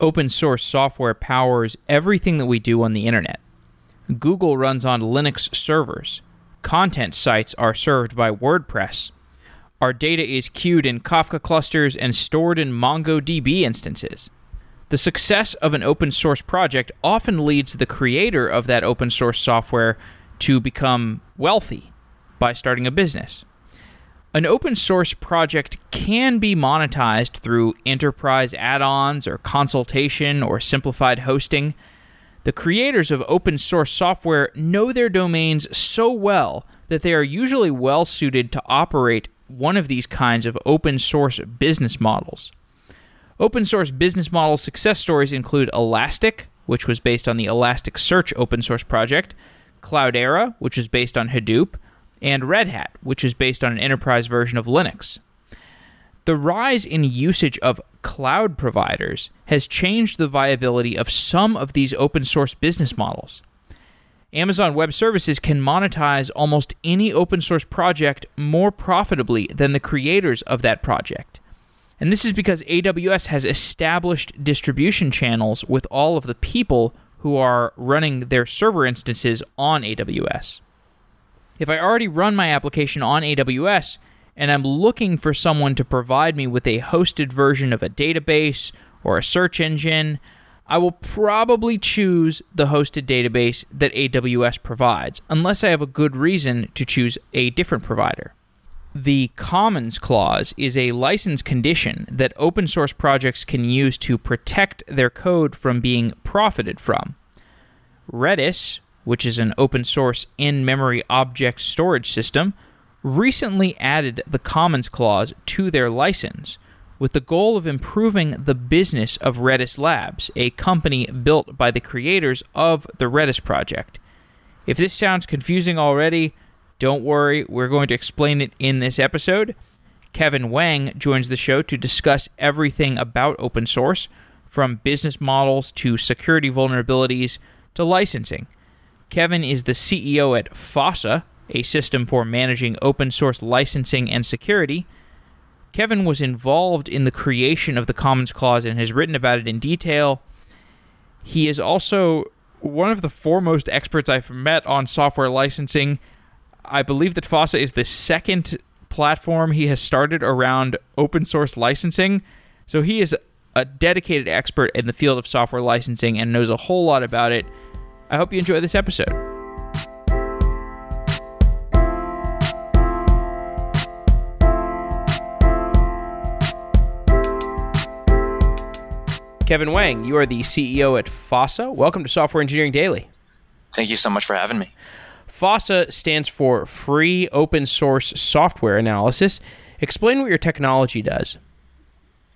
Open source software powers everything that we do on the internet. Google runs on Linux servers. Content sites are served by WordPress. Our data is queued in Kafka clusters and stored in MongoDB instances. The success of an open source project often leads the creator of that open source software to become wealthy by starting a business. An open source project can be monetized through enterprise add ons or consultation or simplified hosting. The creators of open source software know their domains so well that they are usually well suited to operate one of these kinds of open source business models. Open source business model success stories include Elastic, which was based on the Elasticsearch open source project, Cloudera, which is based on Hadoop, and Red Hat, which is based on an enterprise version of Linux. The rise in usage of cloud providers has changed the viability of some of these open source business models. Amazon Web Services can monetize almost any open source project more profitably than the creators of that project. And this is because AWS has established distribution channels with all of the people who are running their server instances on AWS. If I already run my application on AWS and I'm looking for someone to provide me with a hosted version of a database or a search engine, I will probably choose the hosted database that AWS provides, unless I have a good reason to choose a different provider. The Commons Clause is a license condition that open source projects can use to protect their code from being profited from. Redis, which is an open source in memory object storage system, recently added the Commons Clause to their license with the goal of improving the business of Redis Labs, a company built by the creators of the Redis project. If this sounds confusing already, don't worry, we're going to explain it in this episode. Kevin Wang joins the show to discuss everything about open source, from business models to security vulnerabilities to licensing. Kevin is the CEO at Fossa, a system for managing open source licensing and security. Kevin was involved in the creation of the Commons Clause and has written about it in detail. He is also one of the foremost experts I've met on software licensing. I believe that Fossa is the second platform he has started around open source licensing. So he is a dedicated expert in the field of software licensing and knows a whole lot about it. I hope you enjoy this episode. Kevin Wang, you are the CEO at Fossa. Welcome to Software Engineering Daily. Thank you so much for having me. Fossa stands for Free Open Source Software Analysis. Explain what your technology does.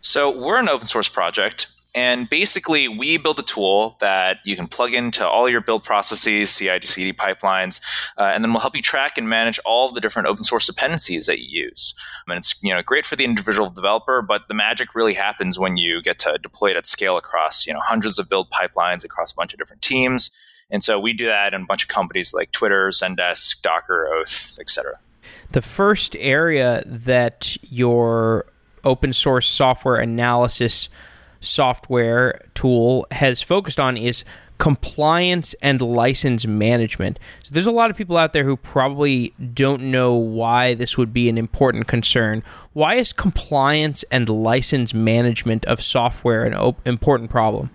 So, we're an open source project and basically, we build a tool that you can plug into all your build processes, CI to CD pipelines, uh, and then we'll help you track and manage all the different open source dependencies that you use. I And it's you know great for the individual developer, but the magic really happens when you get to deploy it at scale across you know hundreds of build pipelines across a bunch of different teams. And so we do that in a bunch of companies like Twitter, Zendesk, Docker, Oath, etc. The first area that your open source software analysis software tool has focused on is compliance and license management. So there's a lot of people out there who probably don't know why this would be an important concern. Why is compliance and license management of software an op- important problem?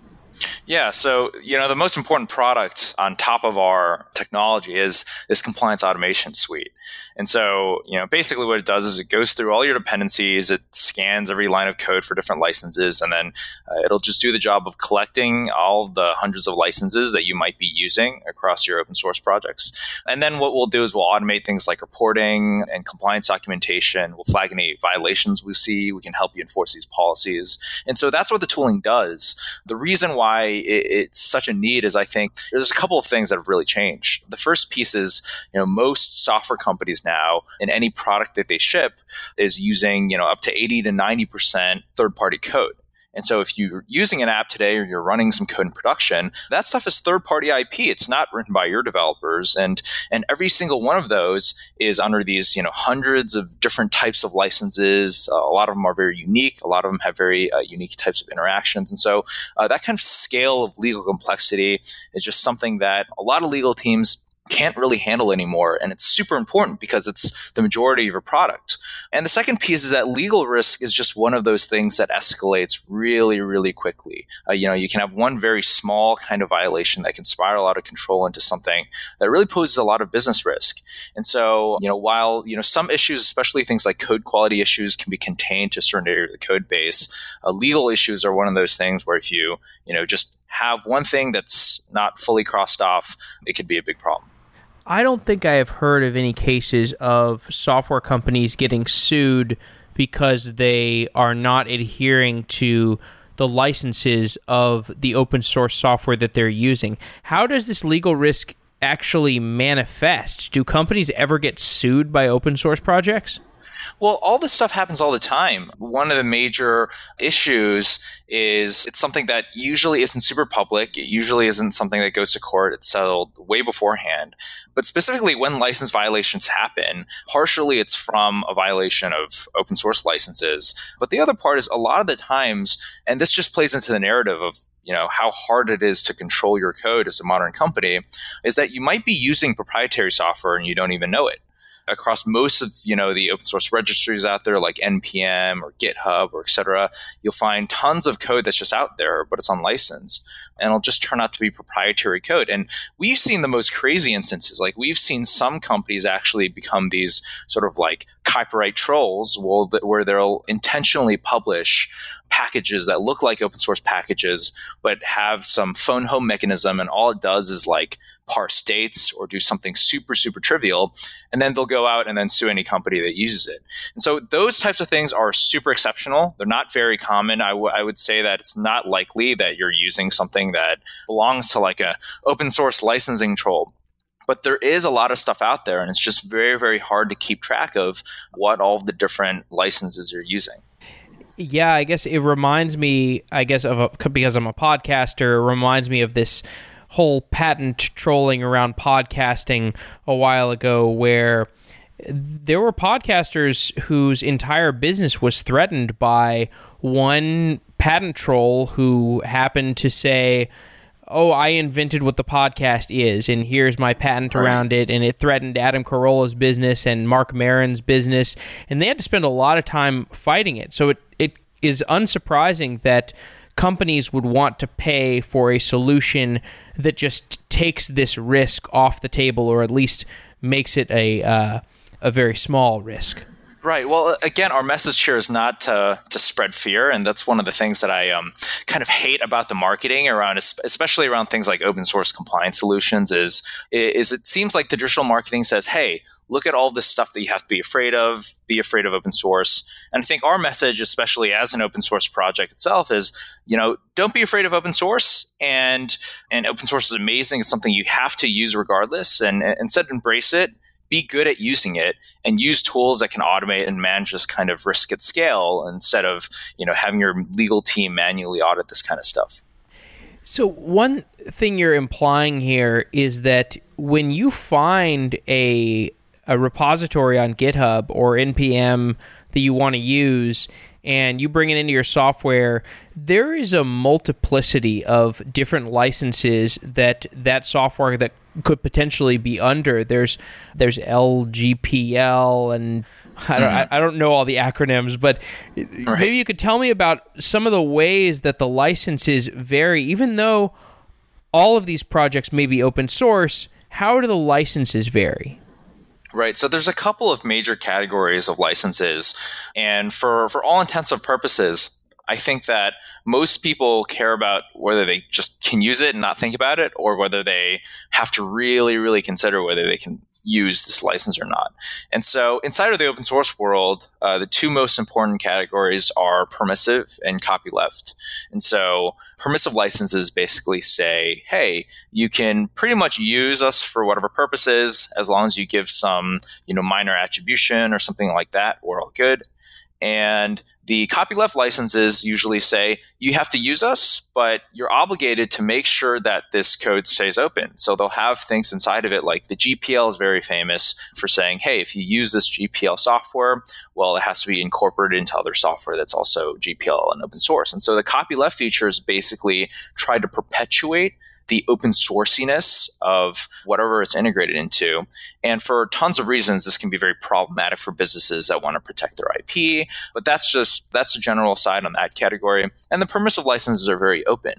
Yeah, so you know the most important product on top of our technology is this compliance automation suite. And so, you know, basically what it does is it goes through all your dependencies, it scans every line of code for different licenses, and then uh, it'll just do the job of collecting all the hundreds of licenses that you might be using across your open source projects. And then what we'll do is we'll automate things like reporting and compliance documentation. We'll flag any violations we see. We can help you enforce these policies. And so that's what the tooling does. The reason why it, it's such a need is I think there's a couple of things that have really changed. The first piece is, you know, most software companies now in any product that they ship is using, you know, up to 80 to 90% third party code. And so if you're using an app today or you're running some code in production, that stuff is third party IP. It's not written by your developers. And and every single one of those is under these, you know, hundreds of different types of licenses. Uh, a lot of them are very unique. A lot of them have very uh, unique types of interactions. And so uh, that kind of scale of legal complexity is just something that a lot of legal teams can't really handle anymore. And it's super important because it's the majority of your product. And the second piece is that legal risk is just one of those things that escalates really, really quickly. Uh, you know, you can have one very small kind of violation that can spiral out of control into something that really poses a lot of business risk. And so, you know, while, you know, some issues, especially things like code quality issues can be contained to a certain area of the code base, uh, legal issues are one of those things where if you, you know, just have one thing that's not fully crossed off, it could be a big problem. I don't think I have heard of any cases of software companies getting sued because they are not adhering to the licenses of the open source software that they're using. How does this legal risk actually manifest? Do companies ever get sued by open source projects? Well, all this stuff happens all the time. One of the major issues is it's something that usually isn't super public. It usually isn't something that goes to court. It's settled way beforehand. But specifically, when license violations happen, partially it's from a violation of open source licenses. But the other part is a lot of the times, and this just plays into the narrative of you know how hard it is to control your code as a modern company is that you might be using proprietary software and you don't even know it across most of you know the open source registries out there like npm or github or etc you'll find tons of code that's just out there but it's unlicensed and it'll just turn out to be proprietary code. And we've seen the most crazy instances. Like we've seen some companies actually become these sort of like copyright trolls where they'll intentionally publish packages that look like open source packages but have some phone home mechanism and all it does is like parse dates or do something super, super trivial. And then they'll go out and then sue any company that uses it. And so those types of things are super exceptional. They're not very common. I, w- I would say that it's not likely that you're using something that belongs to like a open source licensing troll but there is a lot of stuff out there and it's just very very hard to keep track of what all the different licenses you're using yeah i guess it reminds me i guess of a, because i'm a podcaster it reminds me of this whole patent trolling around podcasting a while ago where there were podcasters whose entire business was threatened by one patent troll who happened to say, Oh, I invented what the podcast is, and here's my patent around it. And it threatened Adam Carolla's business and Marc Maron's business. And they had to spend a lot of time fighting it. So it, it is unsurprising that companies would want to pay for a solution that just takes this risk off the table, or at least makes it a uh, a very small risk. Right. Well, again, our message here is not to, to spread fear, and that's one of the things that I um, kind of hate about the marketing around, especially around things like open source compliance solutions. Is is it seems like the traditional marketing says, "Hey, look at all this stuff that you have to be afraid of, be afraid of open source. And I think our message, especially as an open source project itself, is, you know, don't be afraid of open source. And and open source is amazing. It's something you have to use regardless. And, and instead embrace it, be good at using it and use tools that can automate and manage this kind of risk at scale instead of, you know, having your legal team manually audit this kind of stuff. So one thing you're implying here is that when you find a a repository on GitHub or npm that you want to use and you bring it into your software, there is a multiplicity of different licenses that that software that could potentially be under. There's there's LGPL and I don't, mm-hmm. I, I don't know all the acronyms, but right. maybe you could tell me about some of the ways that the licenses vary, even though all of these projects may be open source. How do the licenses vary? Right. So there's a couple of major categories of licenses. And for, for all intensive purposes, I think that most people care about whether they just can use it and not think about it, or whether they have to really, really consider whether they can use this license or not. And so, inside of the open source world, uh, the two most important categories are permissive and copyleft. And so, permissive licenses basically say, hey, you can pretty much use us for whatever purposes as long as you give some, you know, minor attribution or something like that. We're all good. And The copyleft licenses usually say you have to use us, but you're obligated to make sure that this code stays open. So they'll have things inside of it like the GPL is very famous for saying, hey, if you use this GPL software, well, it has to be incorporated into other software that's also GPL and open source. And so the copyleft features basically try to perpetuate the open sourciness of whatever it's integrated into. And for tons of reasons, this can be very problematic for businesses that want to protect their IP. But that's just, that's a general aside on that category. And the permissive licenses are very open.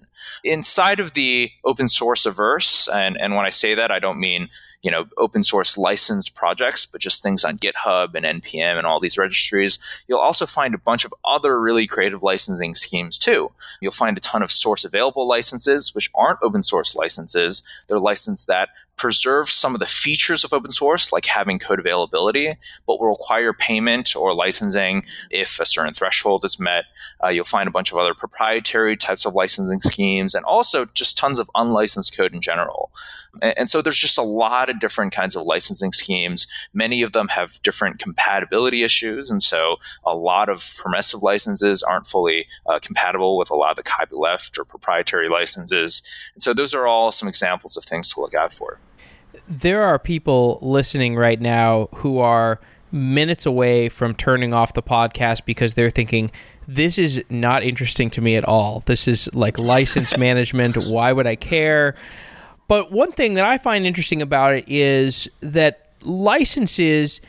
Inside of the open source averse, and, and when I say that, I don't mean you know open source license projects, but just things on GitHub and npm and all these registries. You'll also find a bunch of other really creative licensing schemes too. You'll find a ton of source available licenses, which aren't open source licenses. They're licenses that preserve some of the features of open source, like having code availability, but will require payment or licensing if a certain threshold is met. Uh, you'll find a bunch of other proprietary types of licensing schemes and also just tons of unlicensed code in general. And, so there's just a lot of different kinds of licensing schemes. Many of them have different compatibility issues. And so a lot of permissive licenses aren't fully uh, compatible with a lot of the copyleft or proprietary licenses. And so those are all some examples of things to look out for there are people listening right now who are minutes away from turning off the podcast because they're thinking this is not interesting to me at all. This is like license management. Why would I care? But one thing that I find interesting about it is that licenses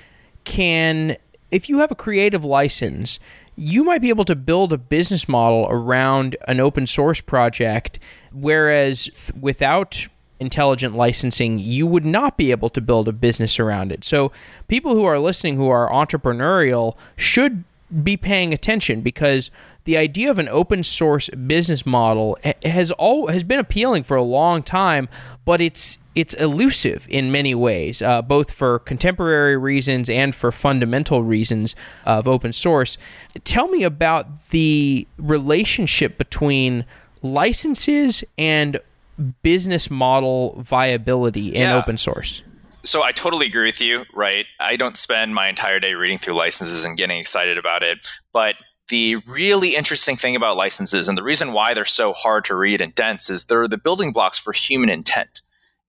can, if you have a creative license, you might be able to build a business model around an open source project, whereas without intelligent licensing, you would not be able to build a business around it. So, people who are listening who are entrepreneurial should be paying attention because the idea of an open source business model has all has been appealing for a long time, but it's it's elusive in many ways, uh, both for contemporary reasons and for fundamental reasons of open source. Tell me about the relationship between licenses and business model viability in yeah. open source. So I totally agree with you, right? I don't spend my entire day reading through licenses and getting excited about it, but the really interesting thing about licenses and the reason why they're so hard to read and dense is they're the building blocks for human intent.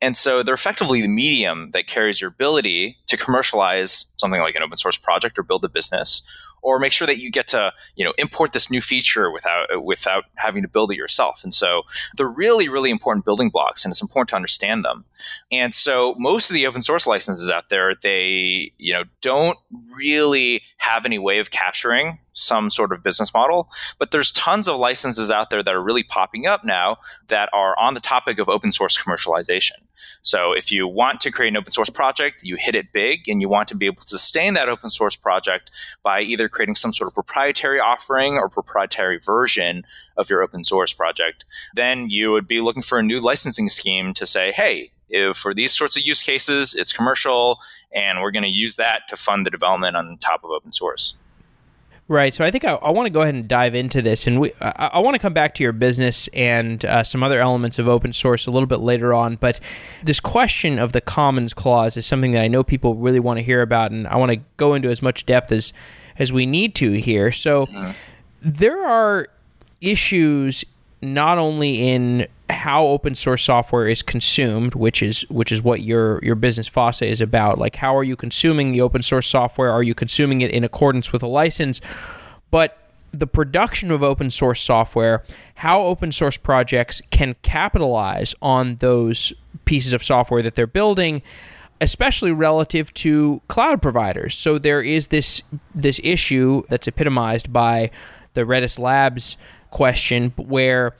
And so they're effectively the medium that carries your ability to commercialize something like an open source project or build a business or make sure that you get to you know import this new feature without without having to build it yourself. And so they're really really important building blocks, and it's important to understand them. And so most of the open source licenses out there, they you know don't really have any way of capturing some sort of business model. But there's tons of licenses out there that are really popping up now that are on the topic of open source commercialization. So if you want to create an open source project, you hit it big and you want to be able to sustain that open source project by either creating some sort of proprietary offering or proprietary version of your open source project, then you would be looking for a new licensing scheme to say, hey, if for these sorts of use cases, it's commercial, and we're going to use that to fund the development on top of open source. Right. So I think I, I want to go ahead and dive into this, and we, I, I want to come back to your business and uh, some other elements of open source a little bit later on. But this question of the Commons Clause is something that I know people really want to hear about, and I want to go into as much depth as as we need to here. So mm-hmm. there are issues not only in how open source software is consumed, which is which is what your your business Fossa is about. Like how are you consuming the open source software? Are you consuming it in accordance with a license? But the production of open source software, how open source projects can capitalize on those pieces of software that they're building, especially relative to cloud providers. So there is this this issue that's epitomized by the Redis Labs question where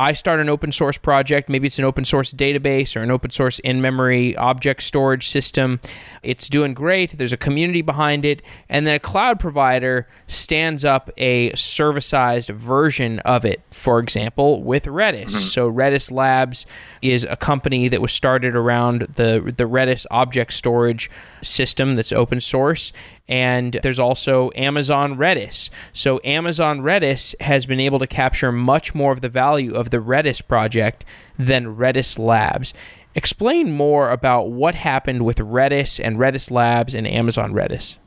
I start an open source project, maybe it's an open source database or an open source in memory object storage system. It's doing great, there's a community behind it, and then a cloud provider stands up a serviceized version of it, for example, with Redis. Mm-hmm. So Redis Labs is a company that was started around the the Redis object storage system that's open source and there's also Amazon Redis. So Amazon Redis has been able to capture much more of the value of the Redis project than Redis Labs. Explain more about what happened with Redis and Redis Labs and Amazon Redis.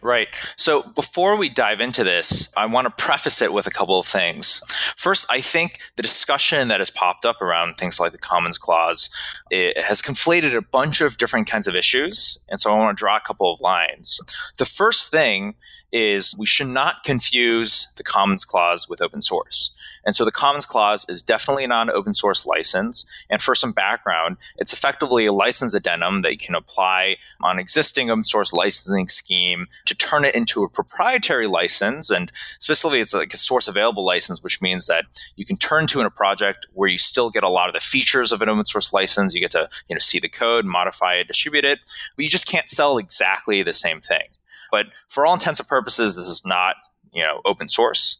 Right. So before we dive into this, I want to preface it with a couple of things. First, I think the discussion that has popped up around things like the Commons Clause has conflated a bunch of different kinds of issues. And so I want to draw a couple of lines. The first thing is we should not confuse the Commons Clause with open source. And so the Commons Clause is definitely not an open source license. And for some background, it's effectively a license addendum that you can apply on existing open source licensing scheme to turn it into a proprietary license. And specifically, it's like a source available license, which means that you can turn to in a project where you still get a lot of the features of an open source license. You get to you know see the code, modify it, distribute it, but you just can't sell exactly the same thing. But for all intents and purposes, this is not you know open source.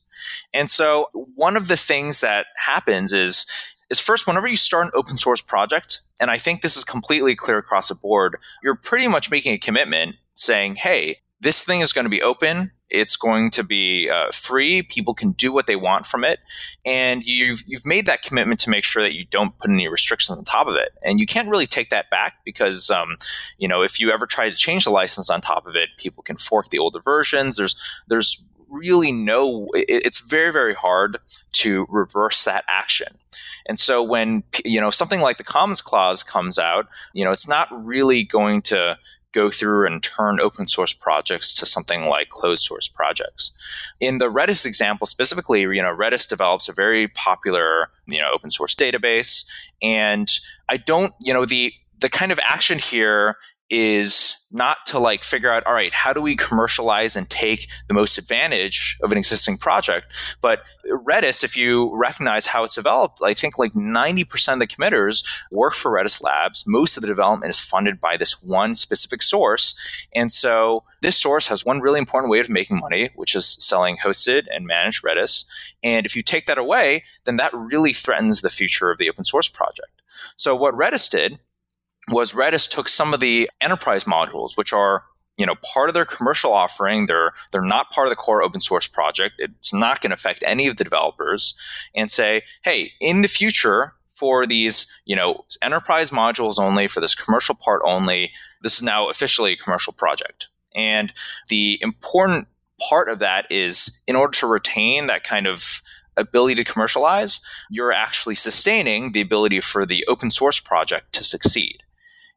And so one of the things that happens is is first whenever you start an open source project, and I think this is completely clear across the board, you're pretty much making a commitment saying, hey, this thing is going to be open. It's going to be uh, free. People can do what they want from it, and you've you've made that commitment to make sure that you don't put any restrictions on top of it. And you can't really take that back because um, you know if you ever try to change the license on top of it, people can fork the older versions. There's there's really no. It, it's very very hard to reverse that action. And so when you know something like the Commons Clause comes out, you know it's not really going to go through and turn open source projects to something like closed source projects. In the Redis example specifically, you know, Redis develops a very popular, you know, open source database. And I don't, you know, the the kind of action here is not to like figure out all right how do we commercialize and take the most advantage of an existing project? But redis if you recognize how it's developed i think like 90% of the committers work for redis labs. Most of the development is funded by this one specific source. And so this source has one really important way of making money which is selling hosted and managed redis. And if you take that away then that really threatens the future of the open source project. So what redis did was Redis took some of the enterprise modules, which are you know part of their commercial offering. They're they're not part of the core open source project. It's not going to affect any of the developers and say hey in the future for these you know enterprise modules only for this commercial part only this is now officially a commercial project. And the important part of that is in order to retain that kind of ability to commercialize you're actually sustaining the ability for the open source project to succeed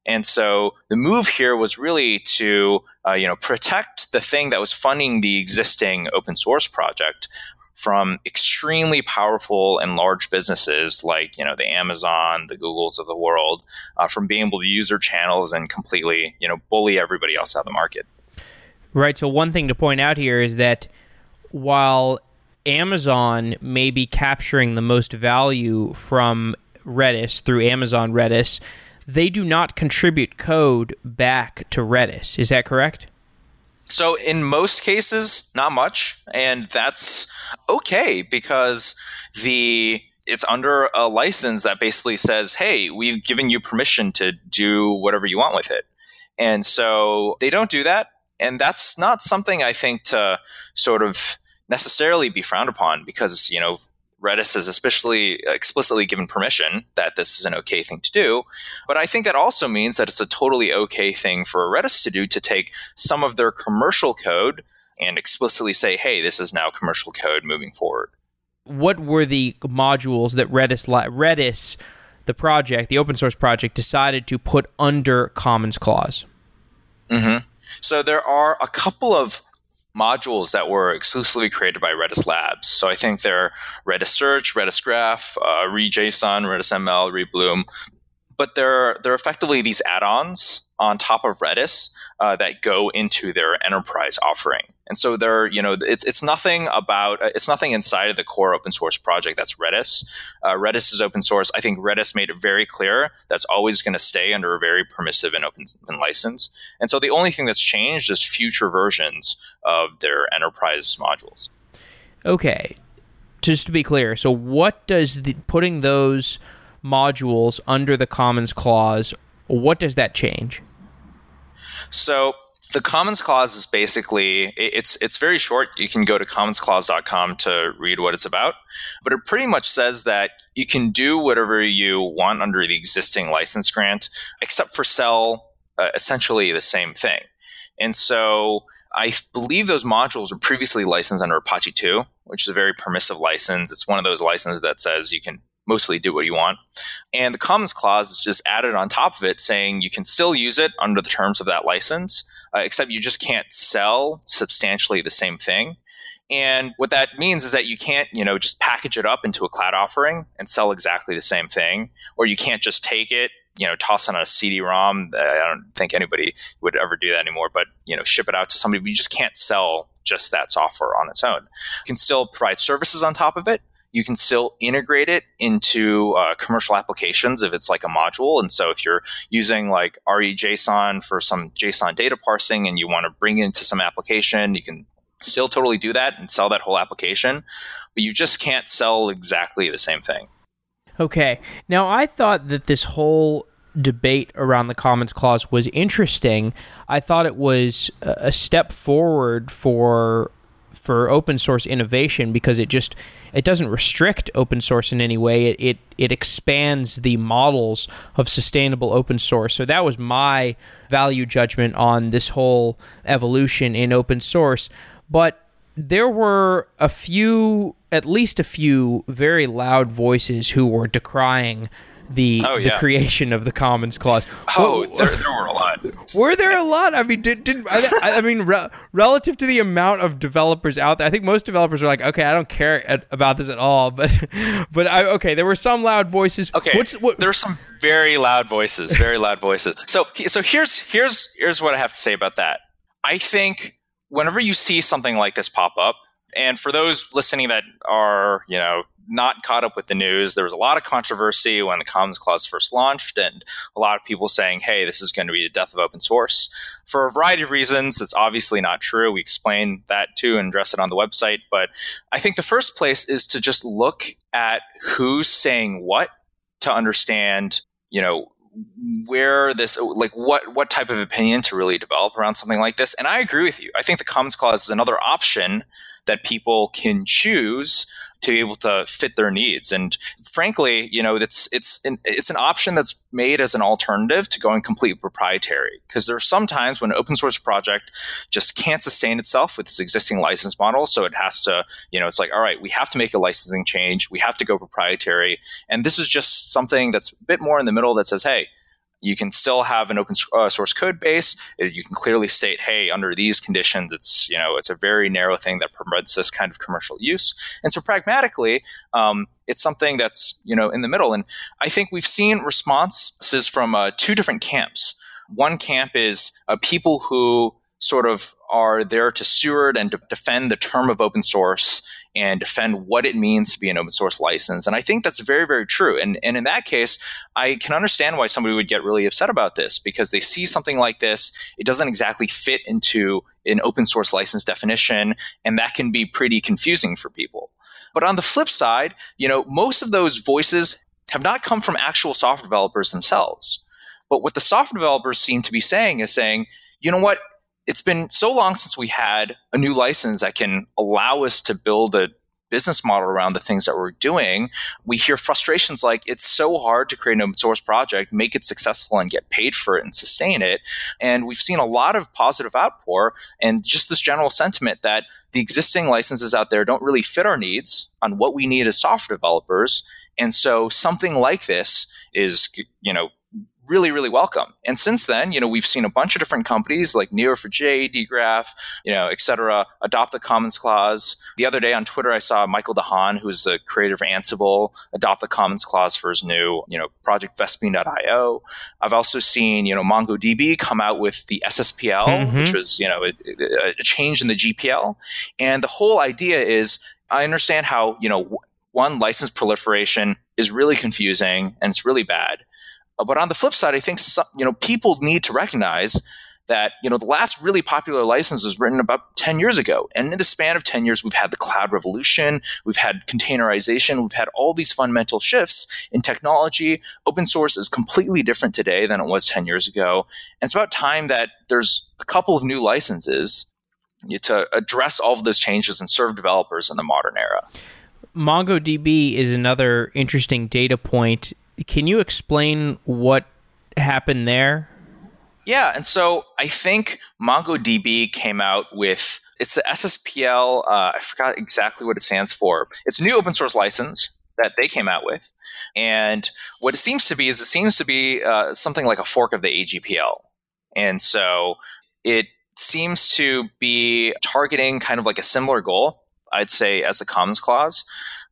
and so the move here was really to uh, you know protect the thing that was funding the existing open source project from extremely powerful and large businesses like you know the Amazon, the Googles of the world, uh, from being able to use their channels and completely you know bully everybody else out of the market. Right. So one thing to point out here is that while Amazon may be capturing the most value from Redis through Amazon Redis, they do not contribute code back to Redis. Is that correct? So, in most cases, not much. And that's okay because the it's under a license that basically says, hey, we've given you permission to do whatever you want with it. And so they don't do that. And that's not something I think to sort of necessarily be frowned upon because, you know, Redis has especially explicitly given permission that this is an okay thing to do. But I think that also means that it's a totally okay thing for Redis to do to take some of their commercial code and explicitly say, hey, this is now commercial code moving forward. What were the modules that Redis, Redis, the project, the open source project, decided to put under Commons Clause? Mm-hmm. So there are a couple of modules that were exclusively created by Redis Labs. So I think they're Redis Search, Redis Graph, uh, ReJSON, Redis ML, ReBloom. But they're they're effectively these add-ons on top of Redis uh, that go into their enterprise offering. And so they're, you know, it's, it's nothing about, it's nothing inside of the core open source project that's Redis. Uh, Redis is open source. I think Redis made it very clear that's always going to stay under a very permissive and open and license. And so the only thing that's changed is future versions of their enterprise modules. Okay. Just to be clear, so what does the, putting those modules under the Commons Clause, what does that change? So the Commons Clause is basically it's it's very short. You can go to commonsclause.com to read what it's about, but it pretty much says that you can do whatever you want under the existing license grant, except for sell uh, essentially the same thing. And so I believe those modules were previously licensed under Apache 2, which is a very permissive license. It's one of those licenses that says you can mostly do what you want. And the Commons clause is just added on top of it saying you can still use it under the terms of that license, uh, except you just can't sell substantially the same thing. And what that means is that you can't, you know, just package it up into a cloud offering and sell exactly the same thing, or you can't just take it, you know, toss it on a CD-ROM. I don't think anybody would ever do that anymore, but you know, ship it out to somebody. But you just can't sell just that software on its own. You can still provide services on top of it. You can still integrate it into uh, commercial applications if it's like a module. And so if you're using like ReJSON for some JSON data parsing and you want to bring it into some application, you can still totally do that and sell that whole application, but you just can't sell exactly the same thing. Okay. Now, I thought that this whole debate around the Commons Clause was interesting. I thought it was a step forward for for open source innovation because it just it doesn't restrict open source in any way. It, it it expands the models of sustainable open source. So that was my value judgment on this whole evolution in open source. But there were a few, at least a few, very loud voices who were decrying the Oh, the creation of the Commons Clause. Oh, What- there, there were a lot. were there a lot? I mean, did, did I, I mean, re- relative to the amount of developers out there, I think most developers are like, okay, I don't care at, about this at all. But, but I okay, there were some loud voices. Okay, what's what? there are some very loud voices, very loud voices. So, so here's here's here's what I have to say about that. I think whenever you see something like this pop up, and for those listening that are you know not caught up with the news, there was a lot of controversy when the Commons Clause first launched, and a lot of people saying, "Hey, this is going to be the death of open source." For a variety of reasons, it's obviously not true. We explain that too and address it on the website. But I think the first place is to just look at who's saying what to understand, you know, where this like what what type of opinion to really develop around something like this. And I agree with you. I think the Commons Clause is another option that people can choose to be able to fit their needs. And frankly, you know, it's it's an, it's an option that's made as an alternative to going completely proprietary. Because there are some times when an open source project just can't sustain itself with its existing license model, so it has to, you know, it's like, all right, we have to make a licensing change, we have to go proprietary, and this is just something that's a bit more in the middle that says, hey. You can still have an open uh, source code base. You can clearly state, "Hey, under these conditions, it's you know it's a very narrow thing that permits this kind of commercial use." And so, pragmatically, um, it's something that's you know in the middle. And I think we've seen responses from uh, two different camps. One camp is uh, people who sort of are there to steward and defend the term of open source and defend what it means to be an open source license. And I think that's very, very true. And, and in that case, I can understand why somebody would get really upset about this because they see something like this, it doesn't exactly fit into an open source license definition, and that can be pretty confusing for people. But on the flip side, you know, most of those voices have not come from actual software developers themselves. But what the software developers seem to be saying is saying, you know what, it's been so long since we had a new license that can allow us to build a business model around the things that we're doing. We hear frustrations like it's so hard to create an open source project, make it successful, and get paid for it and sustain it. And we've seen a lot of positive outpour and just this general sentiment that the existing licenses out there don't really fit our needs on what we need as software developers. And so something like this is, you know, really, really welcome. And since then, you know, we've seen a bunch of different companies like Neo4j, dgraph, you know, et cetera, adopt the Commons Clause. The other day on Twitter, I saw Michael DeHaan, who's the creator of Ansible, adopt the Commons Clause for his new, you know, project Vespene.io. I've also seen, you know, MongoDB come out with the SSPL, Mhm. which was, you know, a, a change in the GPL. And the whole idea is, I understand how, you know, one license proliferation is really confusing and it's really bad. Uh, But on the flip side, I think some, you know people need to recognize that you know the last really popular license was written about 10 years ago. And in the span of 10 years we've had the cloud revolution we've had containerization we've had all these fundamental shifts in technology. Open source is completely different today than it was 10 years ago. And it's about time that there's a couple of new licenses to address all of those changes and serve developers in the modern era. MongoDB is another interesting data point. Can you explain what happened there? Yeah, and so I think MongoDB came out with it's the SSPL. Uh, I forgot exactly what it stands for. It's a new open source license that they came out with, and what it seems to be is it seems to be uh, something like a fork of the AGPL, and so it seems to be targeting kind of like a similar goal, I'd say, as the Commons Clause,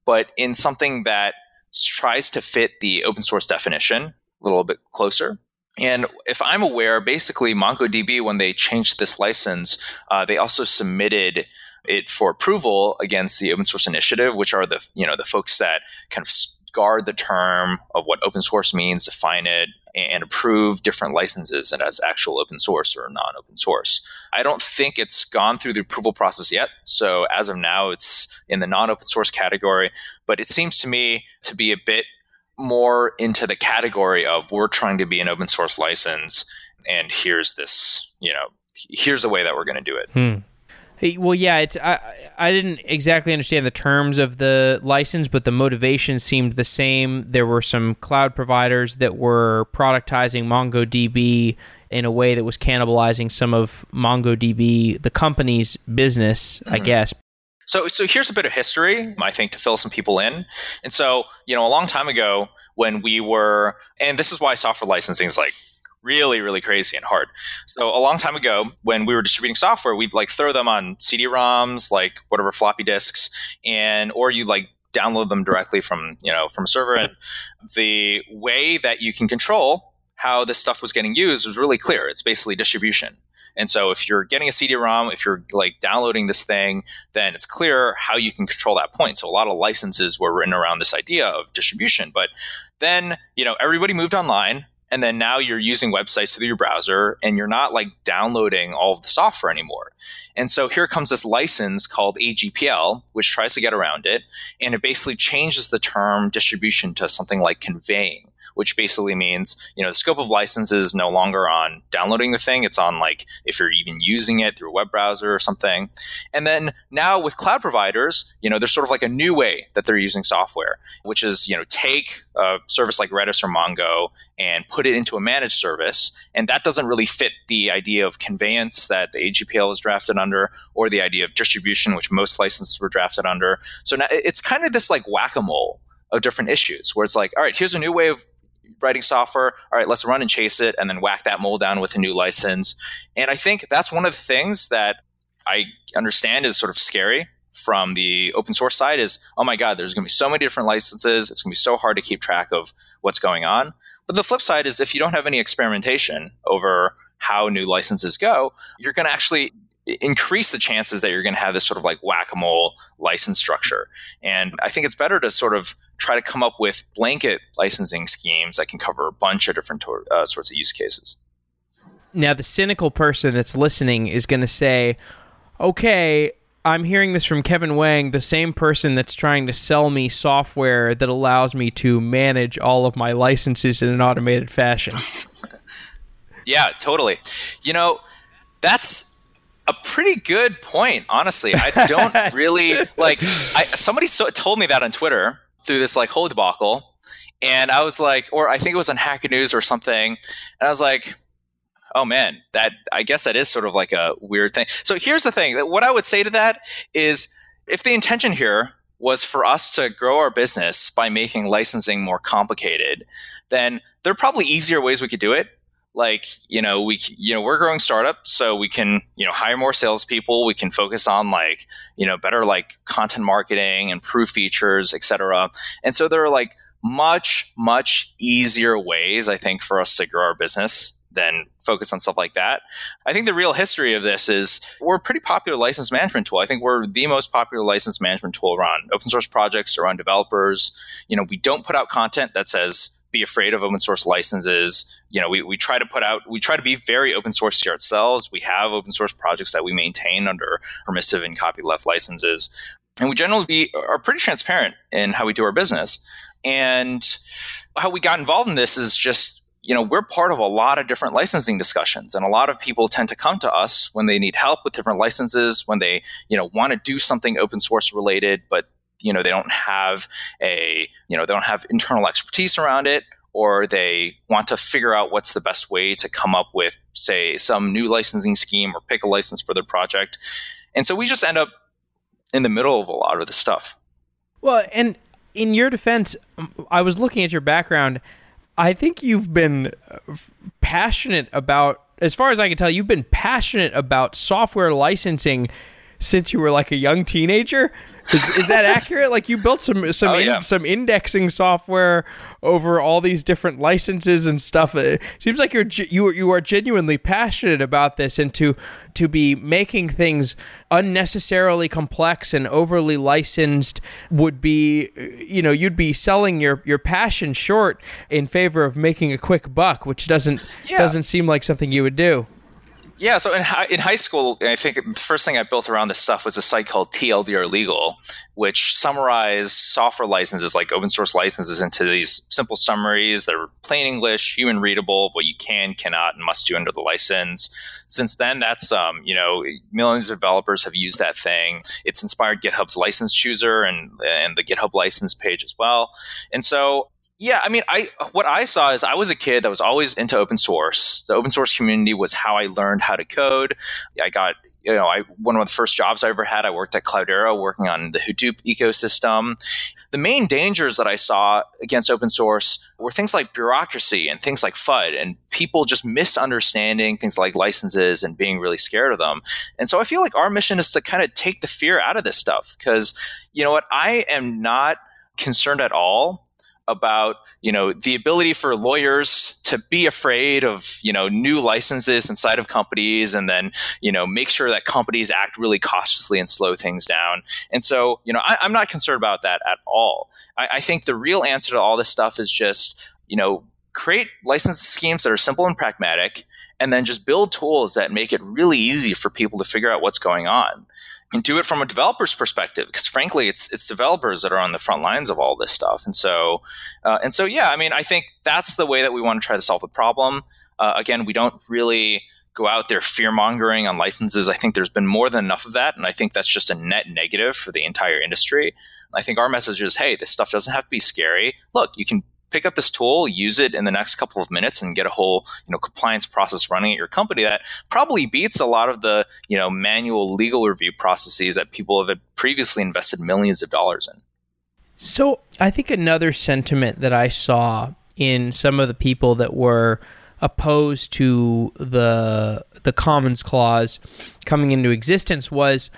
but in something that tries to fit the open source definition a little bit closer. And if I'm aware, basically MongoDB, when they changed this license, uh, they also submitted it for approval against the Open Source Initiative, which are the you know the folks that kind of guard the term of what open source means, define it, and approve different licenses and as actual open source or non-open source. I don't think it's gone through the approval process yet. So as of now, it's in the non-open source category. But it seems to me to be a bit more into the category of we're trying to be an open source license and here's this you know here's the way that we're going to do it hmm. Hey, well yeah it's I, I didn't exactly understand the terms of the license but the motivation seemed the same there were some cloud providers that were productizing mongodb in a way that was cannibalizing some of mongodb the company's business mm-hmm. i guess so, so here's a bit of history, I think, to fill some people in. And so, you know, a long time ago, when we were, and this is why software licensing is like really, really crazy and hard. So, a long time ago, when we were distributing software, we'd like throw them on CD-ROMs, like whatever floppy disks, and or you like download them directly from you know from a server. And the way that you can control how this stuff was getting used was really clear. It's basically distribution. And so if you're getting a CD-ROM, if you're like downloading this thing, then it's clear how you can control that point. So a lot of licenses were written around this idea of distribution. But then, you know, everybody moved online and then now you're using websites through your browser and you're not like downloading all of the software anymore. And so here comes this license called AGPL, which tries to get around it. And it basically changes the term distribution to something like conveying which basically means, you know, the scope of license is no longer on downloading the thing. It's on like if you're even using it through a web browser or something. And then now with cloud providers, you know, there's sort of like a new way that they're using software, which is, you know, take a service like Redis or Mongo and put it into a managed service. And that doesn't really fit the idea of conveyance that the AGPL is drafted under or the idea of distribution, which most licenses were drafted under. So now it's kind of this like whack a mole of different issues where it's like, all right, here's a new way of writing software. All right, let's run and chase it and then whack that mole down with a new license. And I think that's one of the things that I understand is sort of scary from the open source side is, oh my God, there's going to be so many different licenses. It's going to be so hard to keep track of what's going on. But the flip side is if you don't have any experimentation over how new licenses go, you're going to actually increase the chances that you're going to have this sort of like whack-a-mole license structure. And I think it's better to sort of try to come up with blanket licensing schemes that can cover a bunch of different to- uh, sorts of use cases. Now, the cynical person that's listening is going to say, okay, I'm hearing this from Kevin Wang, the same person that's trying to sell me software that allows me to manage all of my licenses in an automated fashion. yeah, totally. You know, that's a pretty good point, honestly. I don't really like. I, somebody so, told me that on Twitter through this like whole debacle, and I was like, or I think it was on Hacker News or something, and I was like, oh man, that I guess that is sort of like a weird thing. So here's the thing: what I would say to that is, if the intention here was for us to grow our business by making licensing more complicated, then there are probably easier ways we could do it like you know we you know we're growing startup so we can you know hire more salespeople we can focus on like you know better like content marketing improve features etc and so there are like much much easier ways i think for us to grow our business than focus on stuff like that. I think the real history of this is we're a pretty popular license management tool. I think we're the most popular license management tool around open source projects, around developers. You know, we don't put out content that says be afraid of open source licenses. You know, we, we try to put out, we try to be very open source here ourselves. We have open source projects that we maintain under permissive and copyleft licenses. And we generally be, are pretty transparent in how we do our business. And how we got involved in this is just, you know, we're part of a lot of different licensing discussions. And a lot of people tend to come to us when they need help with different licenses, when they, you know, want to do something open source related, but you know they don't have a you know they don't have internal expertise around it or they want to figure out what's the best way to come up with, say, some new licensing scheme or pick a license for their project. And so we just end up in the middle of a lot of the stuff. Well, and in your defense, I was looking at your background. I think you've been uh, passionate about, as far as I can tell, you've been passionate about software licensing since you were like a young teenager. Is, is that accurate? Like you built some some Oh, in, yeah. some indexing software over all these different licenses and stuff. It seems like you're you you are genuinely passionate about this, and to to be making things unnecessarily complex and overly licensed would be, uh, you know, you'd be selling your your passion short in favor of making a quick buck, which doesn't Yeah. doesn't seem like something you would do. Yeah, so in high, in high school, I think the first thing I built around this stuff was a site called TLDR Legal, which summarized software licenses, like open source licenses, into these simple summaries that are plain English, human readable, what you can, cannot, and must do under the license. Since then, that's um, you know millions of developers have used that thing. It's inspired GitHub's license chooser and and the GitHub license page as well. And so yeah, I mean, I what I saw is I was a kid that was always into open source. The open source community was how I learned how to code. I got you know, I one of the first jobs I ever had, I worked at Cloudera working on the Hadoop ecosystem. The main dangers that I saw against open source were things like bureaucracy and things like FUD and people just misunderstanding things like licenses and being really scared of them. And so I feel like our mission is to kind of take the fear out of this stuff because you know what, I am not concerned at all about you know the ability for lawyers to be afraid of you know new licenses inside of companies and then you know make sure that companies act really cautiously and slow things down. And so you know I, i'm not concerned about that at all. I, I think the real answer to all this stuff is just you know create license schemes that are simple and pragmatic and then just build tools that make it really easy for people to figure out what's going on and do it from a developer's perspective because frankly it's it's developers that are on the front lines of all this stuff. And so uh, and so yeah i mean i think that's the way that we want to try to solve the problem. Uh, again we don't really go out there fear mongering on licenses. I think there's been more than enough of that and i think that's just a net negative for the entire industry. I think our message is hey this stuff doesn't have to be scary. Look you can pick up this tool, use it in the next couple of minutes, and get a whole you know compliance process running at your company that probably beats a lot of the you know manual legal review processes that people have previously invested millions of dollars in. So I think another sentiment that I saw in some of the people that were opposed to the the Commons Clause coming into existence was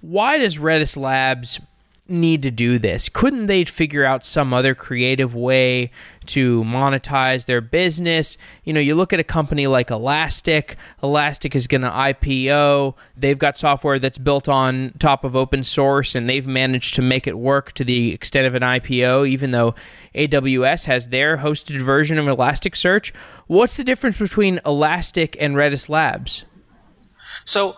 why does Redis Labs need to do this? Couldn't they figure out some other creative way to monetize their business? You know, you look at a company like Elastic. Elastic is going to IPO. They've got software that's built on top of open source and they've managed to make it work to the extent of an IPO even though AWS has their hosted version of Elasticsearch. What's the difference between Elastic and Redis Labs? So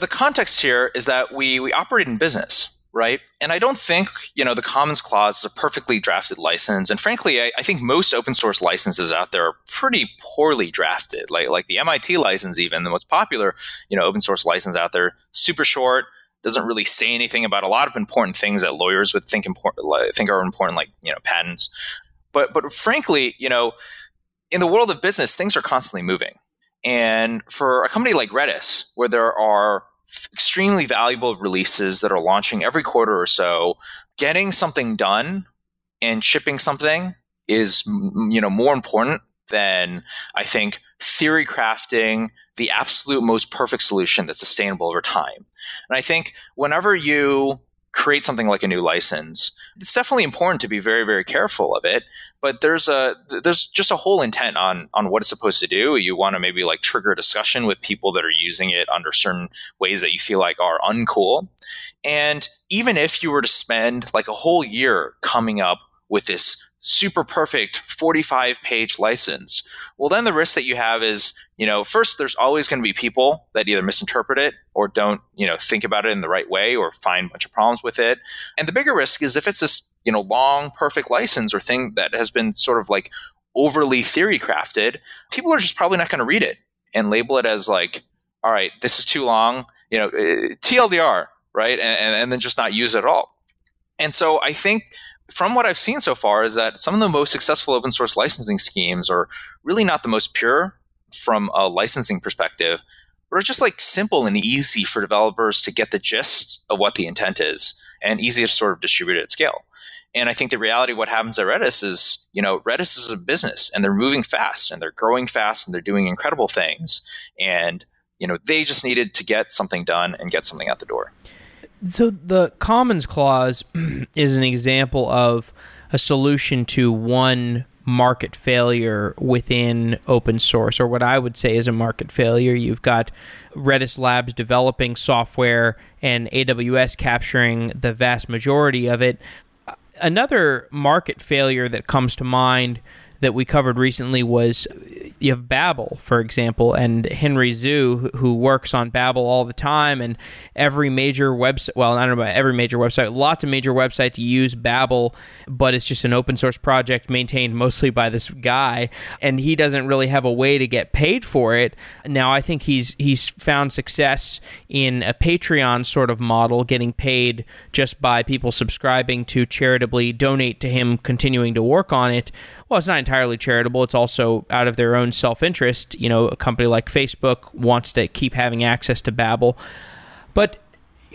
the context here is that we we operate in business right? And I don't think, you know, the Commons Clause is a perfectly drafted license. And frankly, I, I, think most open source licenses out there are pretty poorly drafted. Like like the MIT license, even the most popular, you know, open source license out there, super short, doesn't really say anything about a lot of important things that lawyers would think important, think are important, like you know, patents. But but frankly, you know, in the world of business, things are constantly moving. And for a company like Redis, where there are extremely valuable releases that are launching every quarter or so getting something done and shipping something is you know more important than i think theory crafting the absolute most perfect solution that's sustainable over time. And i think whenever you create something like a new license. It's definitely important to be very very careful of it but there's a there's just a whole intent on on what it's supposed to do. You want to maybe like trigger a discussion with people that are using it under certain ways that you feel like are uncool. And even if you were to spend like a whole year coming up with this super perfect 45 page license. Well then the risk that you have is you know first there's always going to be people that either misinterpret it or don't you know think about it in the right way or find a bunch of problems with it. And the bigger risk is if it's this you know long perfect license or thing that has been sort of like overly theory crafted people are just probably not going to read it and label it as like all right this is too long you know eh, tldr right? And, and then just not use it at all. And so i think from what I've seen so far is that some of the most successful open source licensing schemes are really not the most pure from a licensing perspective, but are just like simple and easy for developers to get the gist of what the intent is and easy to sort of distribute at scale. And I think the reality of what happens at Redis is, you know, Redis is a business and they're moving fast and they're growing fast and they're doing incredible things. And, you know, they just needed to get something done and get something out the door. So the Commons Clause is an example of a solution to one market failure within open source, or what I would say is a market failure. You've got Redis Labs developing software and AWS capturing the vast majority of it. Another market failure that comes to mind that we covered recently was you have Babel, for example, and Henry Zhu, who works on Babel all the time, and every major website, well, I don't know about every major website, lots of major websites use Babel, but it's just an open source project maintained mostly by this guy, and he doesn't really have a way to get paid for it. Now, I think he's he's found success in a Patreon sort of model, getting paid just by people subscribing to charitably donate to him continuing to work on it well, it's not entirely charitable. It's also out of their own self interest. You know, a company like Facebook wants to keep having access to Babel. But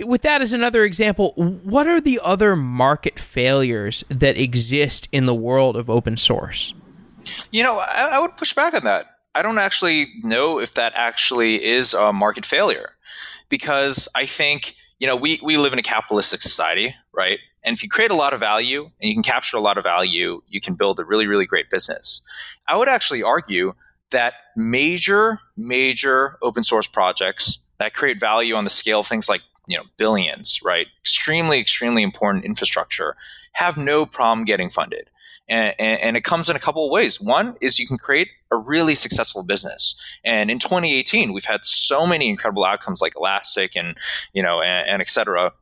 with that as another example, what are the other market failures that exist in the world of open source? You know, I, I would push back on that. I don't actually know if that actually is a market failure because I think, you know, we, we live in a capitalistic society, right? And if you create a lot of value and you can capture a lot of value, you can build a really, really great business. I would actually argue that major, major open source projects that create value on the scale of things like you know billions, right? Extremely, extremely important infrastructure have no problem getting funded. And, and, and, it comes in a couple of ways. One is you can create a really successful business. And in 2018, we've had so many incredible outcomes like Elastic and, you know, and, and et cetera,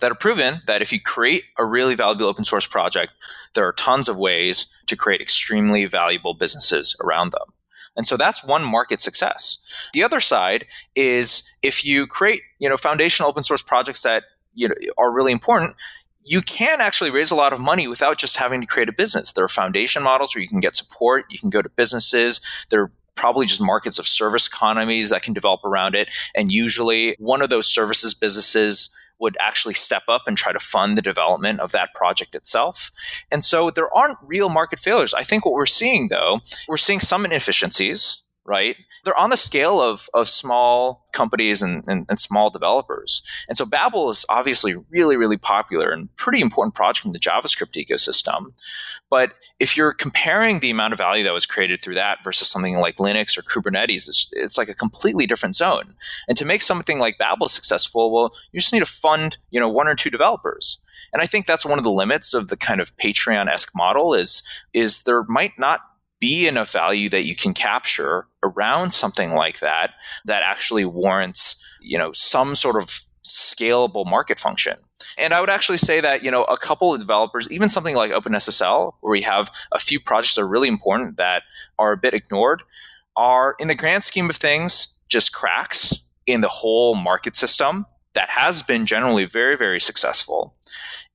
that are proven that if you create a really valuable open source project, there are tons of ways to create extremely valuable businesses around them. And so that's one market success. The other side is if you create, you know, foundational open source projects that you know are really important, you can actually raise a lot of money without just having to create a business. There are foundation models where you can get support, you can go to businesses. There are probably just markets of service economies that can develop around it. And usually one of those services businesses would actually step up and try to fund the development of that project itself. And so there aren't real market failures. I think what we're seeing though, we're seeing some inefficiencies, right? they're on the scale of, of small companies and, and, and, small developers. And so Babel is obviously really, really popular and pretty important project in the JavaScript ecosystem. But if you're comparing the amount of value that was created through that versus something like Linux or Kubernetes, it's, it's like a completely different zone. And to make something like Babel successful, well, you just need to fund, you know, one or two developers. And I think that's one of the limits of the kind of Patreon-esque model is, is there might not be enough value that you can capture around something like that that actually warrants you know some sort of scalable market function. And I would actually say that, you know, a couple of developers, even something like OpenSSL, where we have a few projects that are really important that are a bit ignored, are in the grand scheme of things just cracks in the whole market system that has been generally very, very successful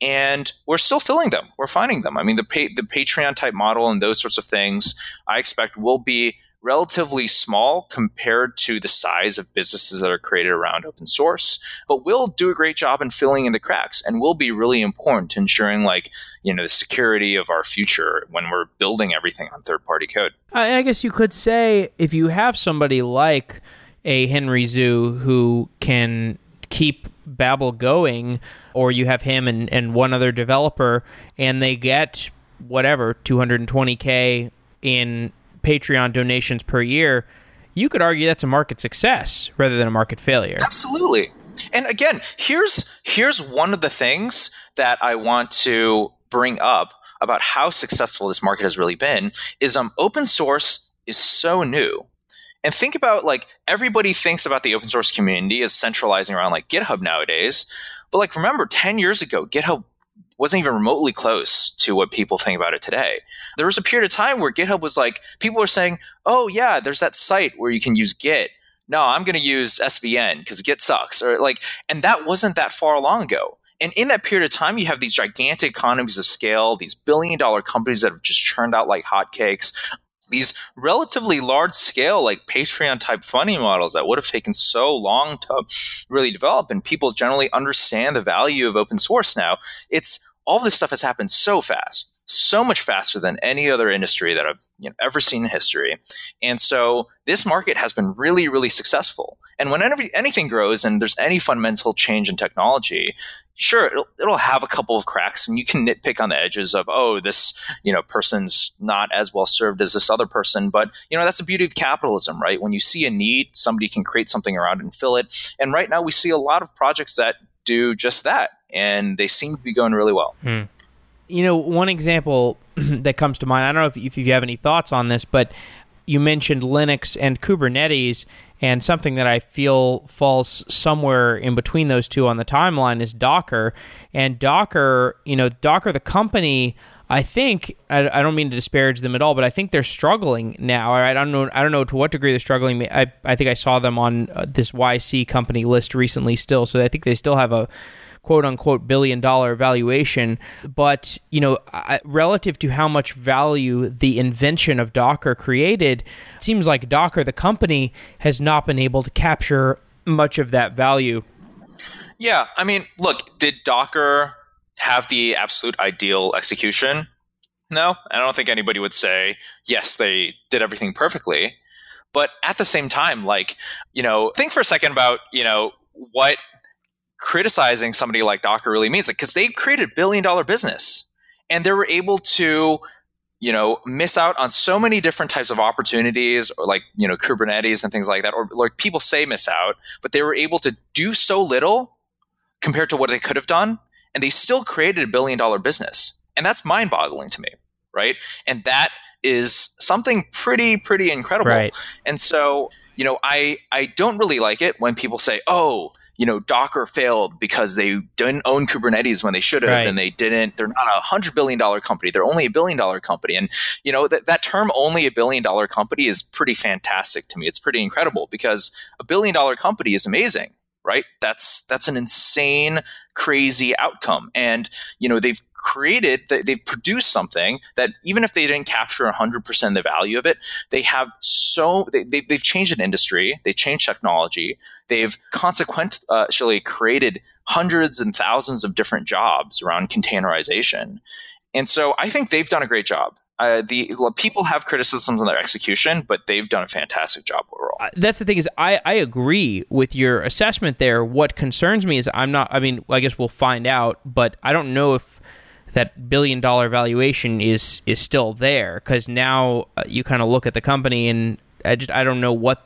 and we're still filling them. We're finding them. I mean, the pa- the Patreon type model and those sorts of things, I expect will be relatively small compared to the size of businesses that are created around open source but we'll do a great job in filling in the cracks and will be really important to ensuring like you know the security of our future when we're building everything on third party code i guess you could say if you have somebody like a henry zhu who can keep babel going or you have him and, and one other developer, and they get whatever 220k in Patreon donations per year, you could argue that's a market success rather than a market failure. Absolutely. And again, here's here's one of the things that I want to bring up about how successful this market has really been is um open source is so new. And think about like everybody thinks about the open source community as centralizing around like GitHub nowadays. But like, remember, 10 years ago, GitHub wasn't even remotely close to what people think about it today. There was a period of time where GitHub was like, people were saying, oh, yeah, there's that site where you can use Git. No, I'm going to use SVN because Git sucks. Or like, and that wasn't that far long ago. And in that period of time, you have these gigantic economies of scale, these billion dollar companies that have just churned out like hotcakes, these relatively large scale, like Patreon type funding models that would have taken so long to really develop. And people generally understand the value of open source now. It's all this stuff has happened so fast so much faster than any other industry that I've you know, ever seen in history. And so this market has been really, really successful. And whenever anything grows and there's any fundamental change in technology, sure, it'll, it'll have a couple of cracks and you can nitpick on the edges of, oh, this, you know, person's not as well served as this other person. But, you know, that's the beauty of capitalism, right? When you see a need, somebody can create something around it and fill it. And right now we see a lot of projects that do just that. And they seem to be going really well. Hmm you know, one example that comes to mind, I don't know if, if you have any thoughts on this, but you mentioned Linux and Kubernetes, and something that I feel falls somewhere in between those two on the timeline is Docker. And Docker, you know, Docker, the company, I think I, I, don't mean to disparage them at all, but I think they're struggling now. I don't know. I don't know to what degree they're struggling. I I think I saw them on uh, this YC company list recently, still. So I think they still have a quote unquote billion dollar valuation. But, you know, relative to how much value the invention of Docker created, seems like Docker, the company, has not been able to capture much of that value. Yeah. I mean, look, did Docker have the absolute ideal execution? No, I don't think anybody would say, yes, they did everything perfectly. But at the same time, like, you know, think for a second about, you know, what criticizing somebody like Docker really means it because they created a billion dollar business and they were able to you know miss out on so many different types of opportunities or like you know kubernetes and things like that or like people say miss out but they were able to do so little compared to what they could have done and they still created a billion dollar business. And that's mind boggling to me right? And that is something pretty pretty incredible. Right. and so you know i i don't really like it when people say oh you know, Docker failed because they didn't own Kubernetes when they should have, right. and they didn't. They're not a hundred billion dollar company; they're only a billion dollar company. And you know that that term "only a billion dollar company" is pretty fantastic to me. It's pretty incredible because a billion dollar company is amazing, right? That's that's an insane, crazy outcome. And you know they've created, they've produced something that even if they didn't capture 100% of the value of it, they have so they, have changed an industry, they changed technology, they've consequently created hundreds and thousands of different jobs around containerization. And so I think they've done a great job. Uh, the people have criticisms on their execution, but they've done a fantastic job overall. Uh, that's the thing is, I, I agree with your assessment there. What concerns me is I'm not. I mean, I guess we'll find out, but I don't know if that billion dollar valuation is is still there because now uh, you kind of look at the company and I just I don't know what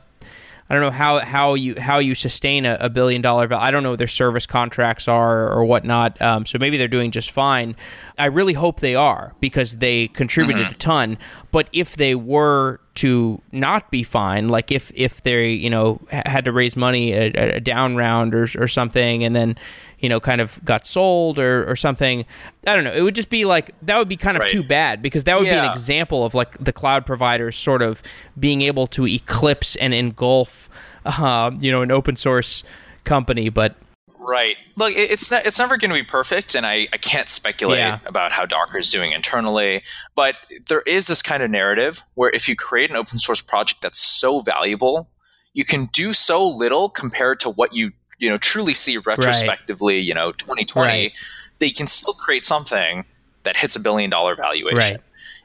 I don't know how, how you how you sustain a, a billion dollar value. I don't know what their service contracts are or whatnot. Um, so maybe they're doing just fine. I really hope they are because they contributed mm-hmm. a ton. But if they were to not be fine, like if if they you know had to raise money a, a down round or or something, and then you know kind of got sold or or something, I don't know. It would just be like that would be kind of right. too bad because that would yeah. be an example of like the cloud providers sort of being able to eclipse and engulf, uh, you know, an open source company, but. Right. Look, it's not, it's never going to be perfect, and I, I can't speculate yeah. about how Docker is doing internally. But there is this kind of narrative where if you create an open source project that's so valuable, you can do so little compared to what you you know truly see retrospectively. Right. You know, 2020, right. that you can still create something that hits a billion dollar valuation. Right